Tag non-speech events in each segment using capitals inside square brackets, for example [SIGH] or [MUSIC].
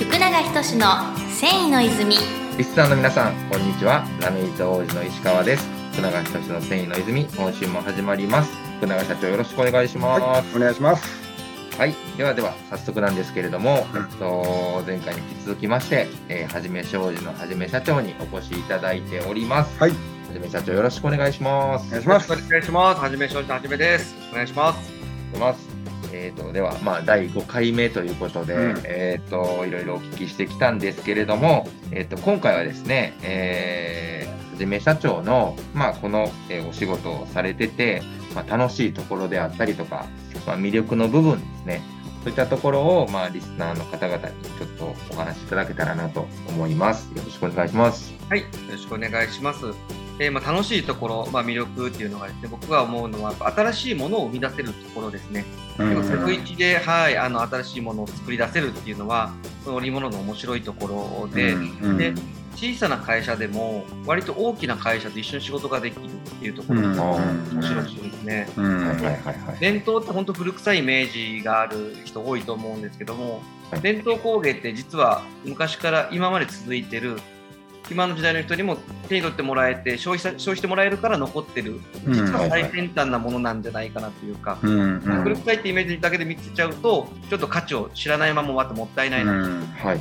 福永仁の繊維の泉リスナーの皆さん、こんにちは。ラメイズ王子の石川です。福永仁の繊維の泉、今週も始まります。福永社長、よろしくお願いします。はい、お願いします。はい、ではでは早速なんですけれども、うんえっと、前回に引き続きまして、えーはじめ商事のはじめ社長にお越しいただいております。はい、はじめ社長よろしくお願いします。お願いします。よろしくお願いします。はじめしょうじのはじめです。お願いします。お願いします。えー、とでは、まあ、第5回目ということで、うんえー、といろいろお聞きしてきたんですけれども、えー、と今回はですね、えーはじめ社長の、まあ、この、えーお仕事をされてて、まあ、楽しいところであったりとか、まあ、魅力の部分ですねそういったところを、まあ、リスナーの方々にちょっとお話しいただけたらなと思います。よろしくお願いします。はい、よろしくお願いします。えーまあ、楽しいところ、まあ、魅力っていうのがですね、僕が思うのは、新しいものを生み出せるところですね。セブ一で、はい、あの新しいものを作り出せるっていうのは、その織物の面白いところで、うんで小さな会社でも、割と大きな会社と一緒に仕事ができるっていうところうんがうん。面白いですね。伝統って本当古臭いイメージがある人多いと思うんですけども、はい。伝統工芸って実は昔から今まで続いてる今の時代の人にも手に取ってもらえて消費さ消費してもらえるから残ってるうん。実は最先端なものなんじゃないかなというか、うんうん。古臭いってイメージだけで見つけちゃうとちょっと価値を知らないまま終わってもったいないな、う。んはい。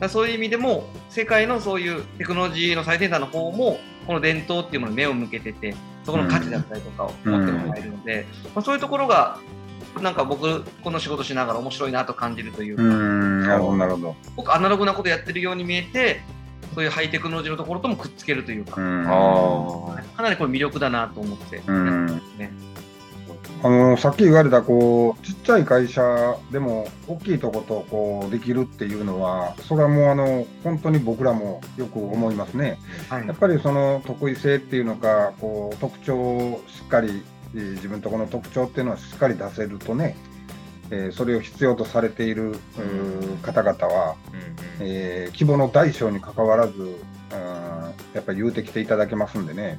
らそういう意味でも世界のそういうテクノロジーの最先端の方もこの伝統っていうものに目を向けててそこの価値だったりとかを持ってもらえるので、まあ、そういうところがなんか僕この仕事しながら面白いなと感じるというか、うん。なるほどなるほど。僕アナログなことやってるように見えてそういうハイテクノロジーのところともくっつけるというか、うん。あかなりこれ魅力だなと思って、うん。ね、あのさっき言われたこうちっちゃい会社でも大きいとことこうできるっていうのはそれはもうあの本当に僕らもよく思いますね。はい。やっぱりその得意性っていうのかこう特徴をしっかりえー自分とこの特徴っていうのはしっかり出せるとね、えーそれを必要とされている方々は、えー規模の大小にかかわらず、うんやっぱり言うてきていただけますんでね、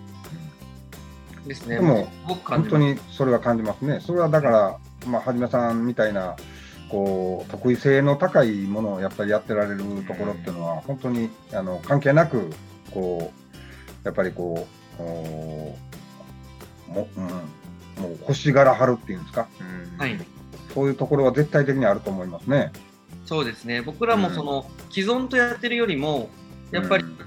ですね。でも本当にそれは感じますね。それはだから、まあ、はじめさんみたいな、こう、得意性の高いものをやっぱりやってられるところっていうのは、本当にあの関係なく、こう、やっぱりこう、おも,、うん、もう星柄張るっていうんですか、うん。はいそういうところは絶対的にあると思いますね。そうですね。僕らもその既存とやってるよりもやっぱりうん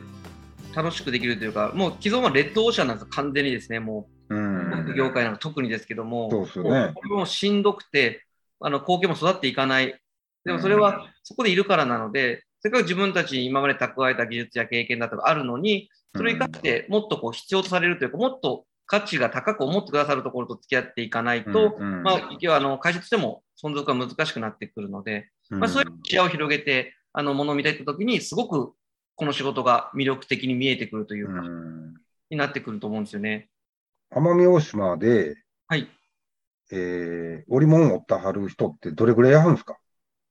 楽しくできるというか、もう既存はレッドオーシャンなんですよ。完全にですね。もうう、ん。業界なんか特にですけども。そうですよね。もうこれもしんどくてあの後継も育っていかない。でもそれはそこでいるからなので、せっかく自分たちに今まで蓄えた技術や経験だとかあるのに、それを生かしてもっとこう必要とされるというか、もっと価値が高く思ってくださるところと付き合っていかないと、うんまあ、要はあの会社としても存続が難しくなってくるので、まあ、そういう視野を広げて、あの、ものを見ていったときに、すごくこの仕事が魅力的に見えてくるというか、うんになってくると思うんですよね。奄美大島で、はい。えー、織物を折ったはる人ってどれぐらいやるんですか？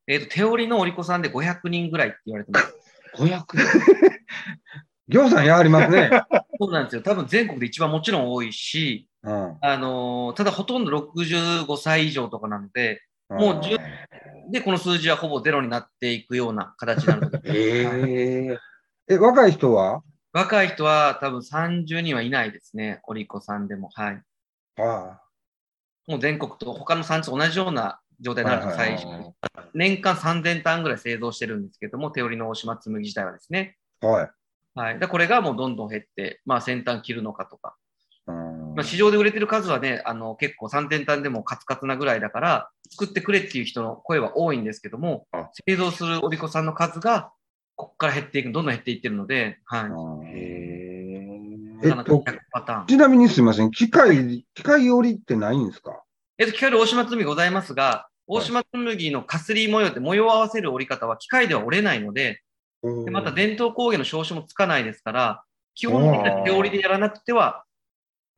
えっ、と、手織りの織り子さんで500人ぐらいって言われてます。[LAUGHS] 500行さんやはりますね。[LAUGHS] そうなんですよ。多分全国で一番もちろん多いし、うんあのーただほとんど65歳以上とかなので、もう10で、この数字はほぼゼロになっていくような形になるので、[LAUGHS] えええ、若い人は？若い人は多分30人はいないですね、織り子さんでも。はい。あもう全国と他の産地と同じような状態になるとはいはい最初、年間3000単ぐらい製造してるんですけども、手織りの大島紬自体はですね。あ、はい。はい。でこれがもうどんどん減って、まあ先端切るのかとか、うんまあ、市場で売れてる数はね、あの結構3000単でもカツカツなぐらいだから、作ってくれっていう人の声は多いんですけどもあ、製造する織り子さんの数が、ここから減っていく、どんどん減っていってるので、はい。えなかなか逆パターン。ちなみにすみません、機械、機械織りってないんですか？えっと、機械で大島紬ございますが、大島紬のかすり模様って模様を合わせる織り方は機械では織れないので、でまた伝統工芸の証書もつかないですから、基本的な手織りでやらなくては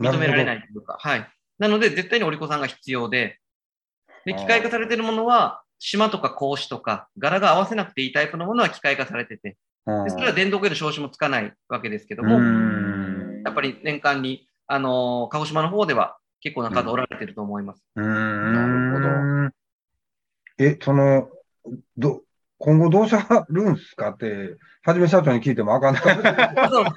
認められないいというか、はい。なので、絶対に織り子さんが必要で、で、機械化されてるものは、島とか格子とか、柄が合わせなくていいタイプのものは機械化されてて、でそれは伝統工芸の証書もつかないわけですけども、うんやっぱり年間に、あのー鹿児島の方では結構な数おられてると思います。うんなるほど。え、その、ど、今後どうしゃるんすかって、はじめ社長に聞いてもあかんなかった。そうか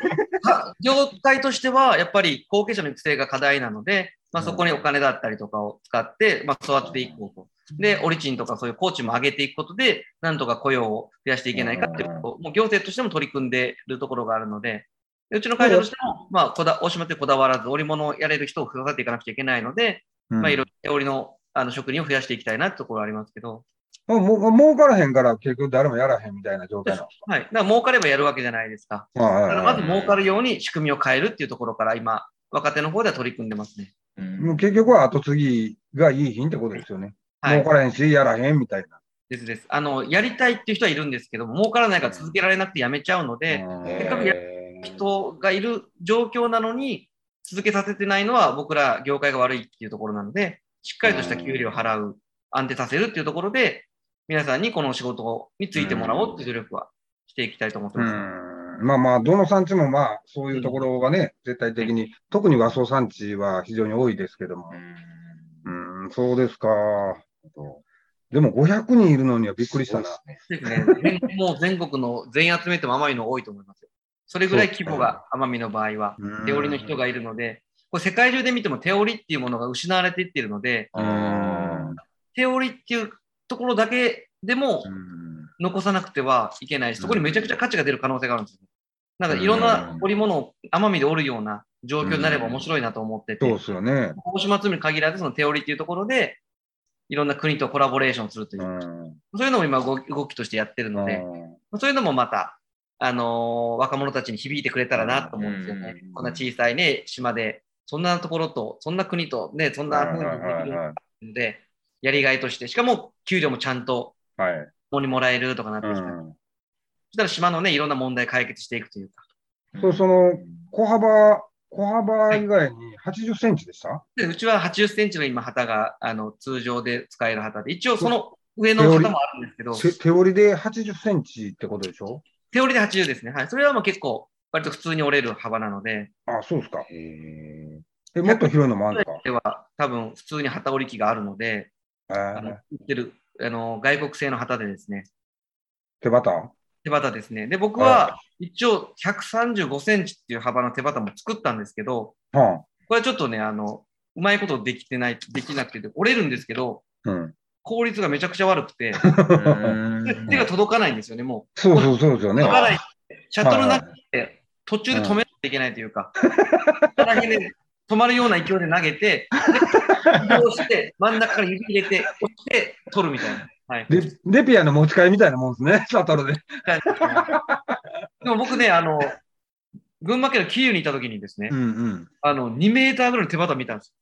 業界としては、やっぱり後継者の育成が課題なので、まあ、そこにお金だったりとかを使って、まあ、育てていこうと。で、オリチンとかそういうコーチも上げていくことで、なんとか雇用を増やしていけないかっていうことを、もう行政としても取り組んでいるところがあるので、でうちの会社としても、まあ、こだ大島ってこだわらず、織物をやれる人を増やしていかなくちゃいけないので、うん。まあ、いろいろ織のあの職人を増やしていきたいなってところはありますけど、もう儲からへんから結局誰もやらへんみたいな状態なの。はい。だから儲かればやるわけじゃないですか。はいはいまず儲かるように仕組みを変えるっていうところから今、若手の方では取り組んでますね。もう結局は後継ぎがいい品ってことですよね。はい。儲からへんし、やらへんみたいな。ですです。あの、やりたいっていう人はいるんですけども、儲からないから続けられなくてやめちゃうので、うんせっかくや人がいる状況なのに、続けさせてないのは僕ら業界が悪いっていうところなので、しっかりとした給料を払う、安定させるっていうところで、皆さんにこの仕事についてもらおうっていう努力はしていきたいと思ってうます。んまあまあ、どの産地もまあ、そういうところがね、絶対的に、特に和装産地は非常に多いですけども。うん、そうですか。でも500人いるのにはびっくりしたな。ですね。全もう全国の全員集めても奄美の多いと思いますよ。それぐらい規模が奄美の場合は、手織りの人がいるので、これ世界中で見ても手織りっていうものが失われていっているので、うん。手織りっていうところだけでもうん残さなくてはいけないし、そこにめちゃくちゃ価値が出る可能性があるんですよ。なんかいろんな織物を奄美で織るような状況になれば面白いなと思ってて、そうですよね。大島つむに限らずその手織りっていうところで、いろんな国とコラボレーションするというう、ん。そういうのも今動きとしてやってるので、そういうのもまた、あのー若者たちに響いてくれたらなと思うんですよねうん。こんな小さいね、島で、そんなところと、そんな国と、ね、そんな風にできるので、やりがいとして、しかも給料もちゃんと、はい。ここにもらえるとかなってきた。ら、そしたら島のね、いろんな問題解決していくというか。そうその小幅、小幅以外に80センチでした？でうちは80センチの今旗が、あの、通常で使える旗で、一応その上の旗もあるんですけど、手手織りで80センチってことでしょ？手織りで80ですね。はい。それはもう結構、割と普通に折れる幅なので、あ、そうですか。え、もっと広いのもあるんですか？では多分普通に旗織り機があるので、えあのー売ってるあの外国製の旗でですね、手バタ手旗ですね。で、僕は一応135センチっていう幅の手旗も作ったんですけど、はこれちょっとね、あの、うまいことできてない、できなくて、折れるんですけど、あ、うん。効率がめちゃくちゃ悪くて、[LAUGHS] [LAUGHS] 手が届かないんですよね、もそうそうそうですよう。ね。届かない。シャトルなはいくて、途中で止めないといけないというか、[LAUGHS] だけで止まるような勢いで投げて、[LAUGHS] で移動して、真ん中から指入れて、押して、取るみたいな。はい。レレピアの持ち替えみたいなもんですね、シャトルで。でも僕ね、あの、群馬県の桐生にいた時にですね、うんうん。あの、2メーターぐらいの手旗見たんです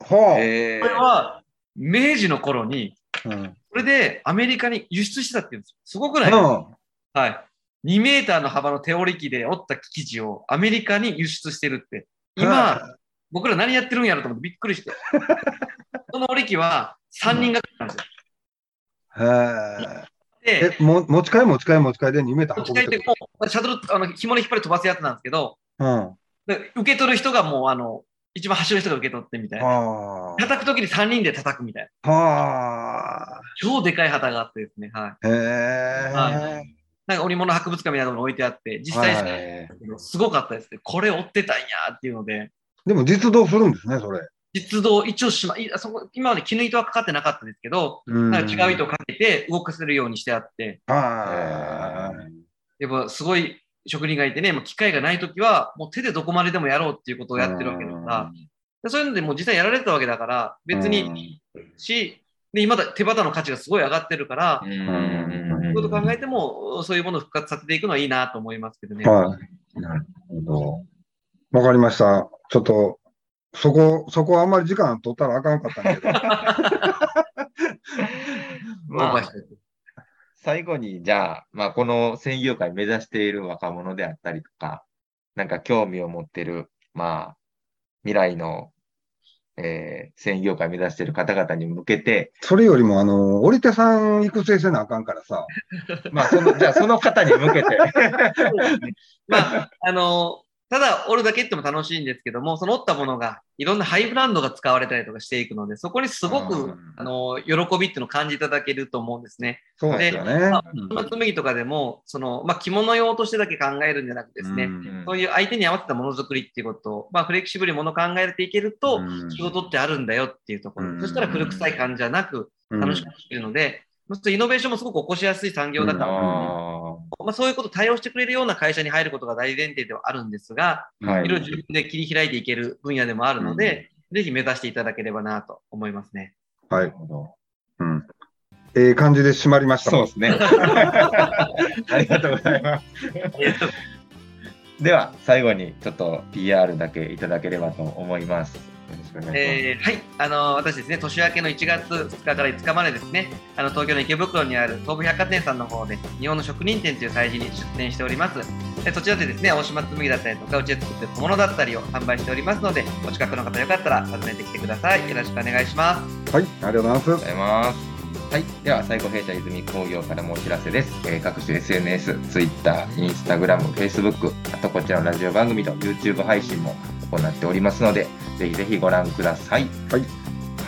はよ。これは、明治の頃に、あ。うん。それでアメリカに輸出してたっていうんですよ。すごくない、うんはい。2メーターの幅の手織り機で織った生地をアメリカに輸出してるって。今、僕ら何やってるんやろと思ってびっくりして。[LAUGHS] その織り機は3人がかりなんですよ。へえ。で、え、も持ち替え持ち替え持ち替えで2メーター持ち替えてもう、シャトル、あの、紐で引っ張り飛ばすやつなんですけど、うん。で受け取る人がもう、あの、一番端の人が受け取ってみたいな。は叩くときに3人で叩くみたいな。あ。はあ。超でかい旗があってですね。はい。へえ。はなんか織物博物館みたいなところに置いてあって、実際、はいすごかったですね。これ折ってたんやっていうので、でも実動するんですね、それ。実動、一応しま、いそこ今まで絹糸はかかってなかったですけど、う違う糸をかけて動かせるようにしてあって、はやっぱすごい職人がいてね、もう機械がないときは、もう手でどこまででもやろうっていうことをやってるわけだから、でそういうのでもう実際やられてたわけだから、別にし、で、今だ手旗の価値がすごい上がってるから、そういうこと考えても、そういうものを復活させていくのはいいなと思いますけどね。はい。なるほど。わかりました。ちょっと、そこ、そこはあんまり時間取ったらあかんかったんだけど。[LAUGHS] [LAUGHS] まあ最後に、じゃあ、まあ、この専業界目指している若者であったりとか、なんか興味を持ってる、まあ、未来の、えー、専業界目指している方々に向けて、それよりも、あの、織手さん育成せなあかんからさ。[LAUGHS] まあ、その、じゃあ、その方に向けて、まあ、あの、ただ折るだけっても楽しいんですけども、その折ったものがいろんなハイブランドが使われたりとかしていくので、そこにすごく、うん。あの、喜びっていうのを感じいただけると思うんですね。そうですよね。まあ、松麦とかでも、その、まあ、着物用としてだけ考えるんじゃなくてですね、うん。そういう相手に合わせたものづくりっていうことを、まあ、フレキシブルにものを考えていけると、うん仕事ってあるんだよっていうところ、うん。そしたら古臭い感じじゃなく、楽しくできるので、イノベーションもすごく起こしやすい産業だから、あまあ、そういうことを対応してくれるような会社に入ることが大前提ではあるんですが、ーはいいろいろ自分で切り開いていける分野でもあるので、ぜひ目指していただければなと思いますね。はないる。ほどうん。ええ感じで締まりました。そうですね。[LAUGHS] ありがとうございます。では、最後にちょっと PR だけいただければと思います。よろしくお願いします。えーはい、あの私ですね、年明けの1月2日から5日までですね、あの東京の池袋にある東武百貨店さんの方で、日本の職人店という催事に出店しております。でそちらでですね、大島紬だったりとか、うちで作っている小物だったりを販売しておりますので、お近くの方よかったら訪ねてきてください。よろしくお願いします。はい、ありがとうございますありがとうご。ざいます。はい。では、最後、弊社泉工業からもお知らせです。えー各種 SNS、Twitter、Instagram、Facebook、あとこちらのラジオ番組と YouTube 配信も行っておりますので、ぜひぜひご覧ください。はい。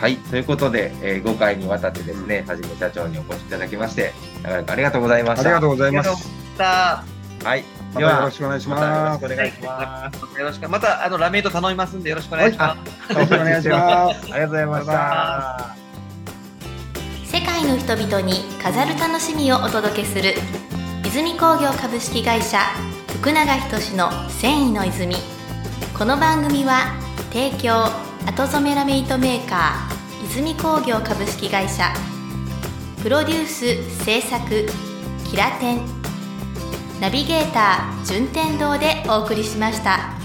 はい。ということで、え5回にわたってですね、はじめ社長にお越しいただきまして、長らくありがとうございました。ありがとうございます。ざいまはい。またよろしくお願いしまたよろ。しくお願いします。した。よろしく。また、あの、ラメイト頼みますんで、よろしくお願いします。よろしくお願いします。ありがとうございました。世界の人々に飾る楽しみをお届けする泉工業株式会社福永仁の繊維の泉この番組は提供後染めラメイトメーカー泉工業株式会社プロデュース制作キラテンナビゲーター順天堂でお送りしました。